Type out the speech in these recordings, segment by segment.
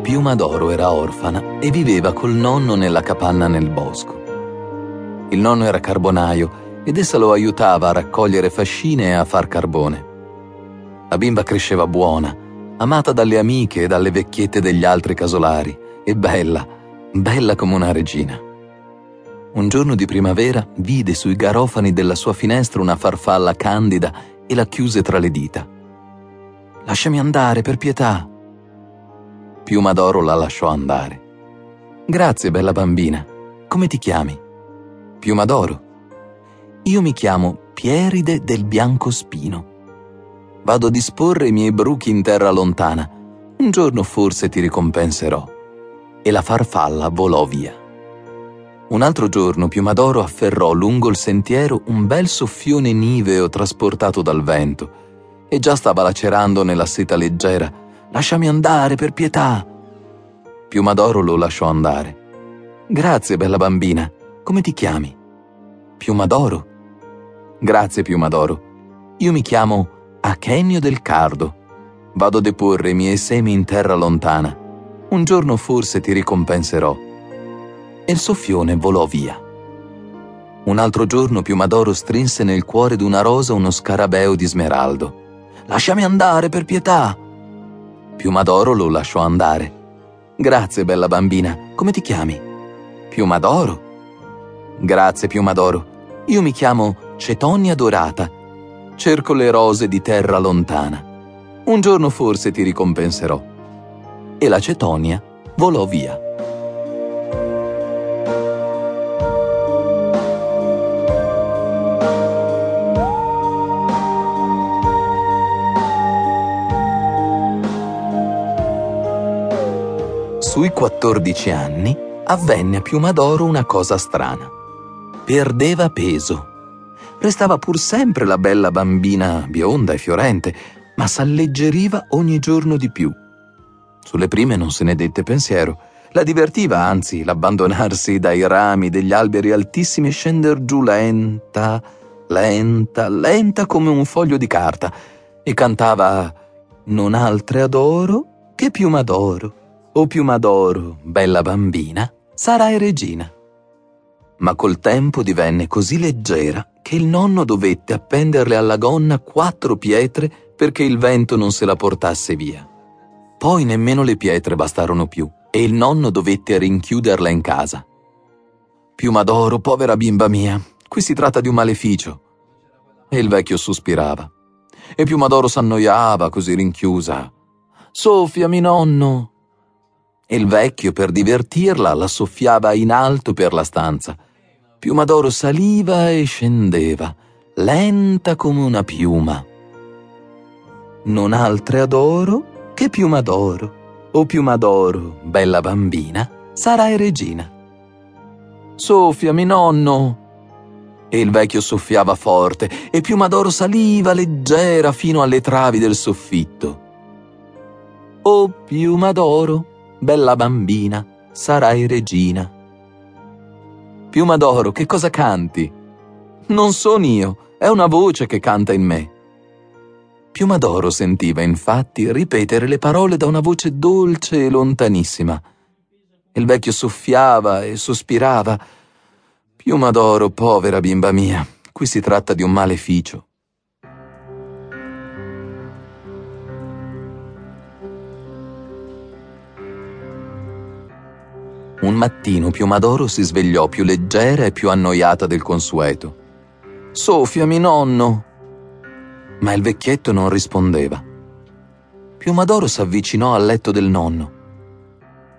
Piuma d'Oro era orfana e viveva col nonno nella capanna nel bosco. Il nonno era carbonaio ed essa lo aiutava a raccogliere fascine e a far carbone. La bimba cresceva buona, amata dalle amiche e dalle vecchiette degli altri casolari, e bella, bella come una regina. Un giorno di primavera vide sui garofani della sua finestra una farfalla candida e la chiuse tra le dita. Lasciami andare, per pietà. Piuma d'Oro la lasciò andare. Grazie, bella bambina. Come ti chiami? Piuma d'Oro. Io mi chiamo Pieride del Biancospino. Vado a disporre i miei bruchi in terra lontana. Un giorno forse ti ricompenserò. E la farfalla volò via. Un altro giorno Piumadoro afferrò lungo il sentiero un bel soffione niveo trasportato dal vento e già stava lacerando nella seta leggera. Lasciami andare, per pietà. Piumadoro lo lasciò andare. Grazie, bella bambina. Come ti chiami? Piumadoro. Grazie, Piumadoro. Io mi chiamo Achenio del Cardo. Vado a deporre i miei semi in terra lontana. Un giorno forse ti ricompenserò. E il soffione volò via. Un altro giorno Piumadoro strinse nel cuore d'una rosa uno scarabeo di smeraldo. Lasciami andare, per pietà. Piumadoro lo lasciò andare. Grazie, bella bambina. Come ti chiami? Piumadoro. Grazie, Piumadoro. Io mi chiamo Cetonia Dorata. Cerco le rose di terra lontana. Un giorno forse ti ricompenserò. E la Cetonia volò via. Sui 14 anni avvenne a Piumadoro una cosa strana. Perdeva peso. Restava pur sempre la bella bambina bionda e fiorente, ma s'alleggeriva ogni giorno di più. Sulle prime non se ne dette pensiero. La divertiva, anzi, l'abbandonarsi dai rami degli alberi altissimi e scender giù lenta, lenta, lenta come un foglio di carta, e cantava Non altre adoro che piuma d'oro. O piuma d'oro, bella bambina, sarai regina. Ma col tempo divenne così leggera che il nonno dovette appenderle alla gonna quattro pietre perché il vento non se la portasse via. Poi nemmeno le pietre bastarono più e il nonno dovette rinchiuderla in casa. Piuma d'oro, povera bimba mia, qui si tratta di un maleficio. E il vecchio sospirava. E Piuma d'oro s'annoiava così rinchiusa. Soffiami, nonno, e il vecchio, per divertirla, la soffiava in alto per la stanza. Piuma d'oro saliva e scendeva, lenta come una piuma. Non altre adoro che piuma d'oro. O piuma d'oro, bella bambina, sarai regina. Soffiami, nonno. E il vecchio soffiava forte e piuma d'oro saliva leggera fino alle travi del soffitto. O piuma d'oro, bella bambina, sarai regina. Piuma d'oro, che cosa canti? Non sono io, è una voce che canta in me. Piuma d'oro sentiva infatti ripetere le parole da una voce dolce e lontanissima. Il vecchio soffiava e sospirava. Piuma d'oro, povera bimba mia, qui si tratta di un maleficio. Mattino Piumadoro si svegliò più leggera e più annoiata del consueto. Soffiami, nonno! Ma il vecchietto non rispondeva. Piumadoro s'avvicinò al letto del nonno.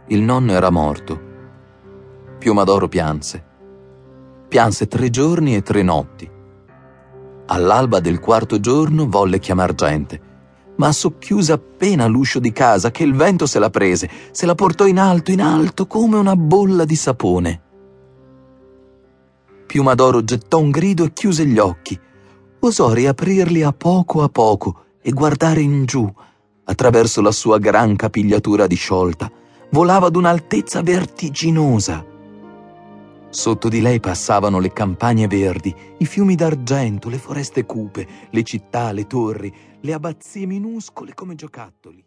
Il nonno era morto. Piumadoro pianse. Pianse tre giorni e tre notti. All'alba del quarto giorno volle chiamar gente ma socchiuse appena l'uscio di casa che il vento se la prese, se la portò in alto, in alto, come una bolla di sapone. Piumadoro gettò un grido e chiuse gli occhi. Osò riaprirli a poco a poco e guardare in giù, attraverso la sua gran capigliatura disciolta. Volava ad un'altezza vertiginosa. Sotto di lei passavano le campagne verdi, i fiumi d'argento, le foreste cupe, le città, le torri, le abbazie minuscole come giocattoli.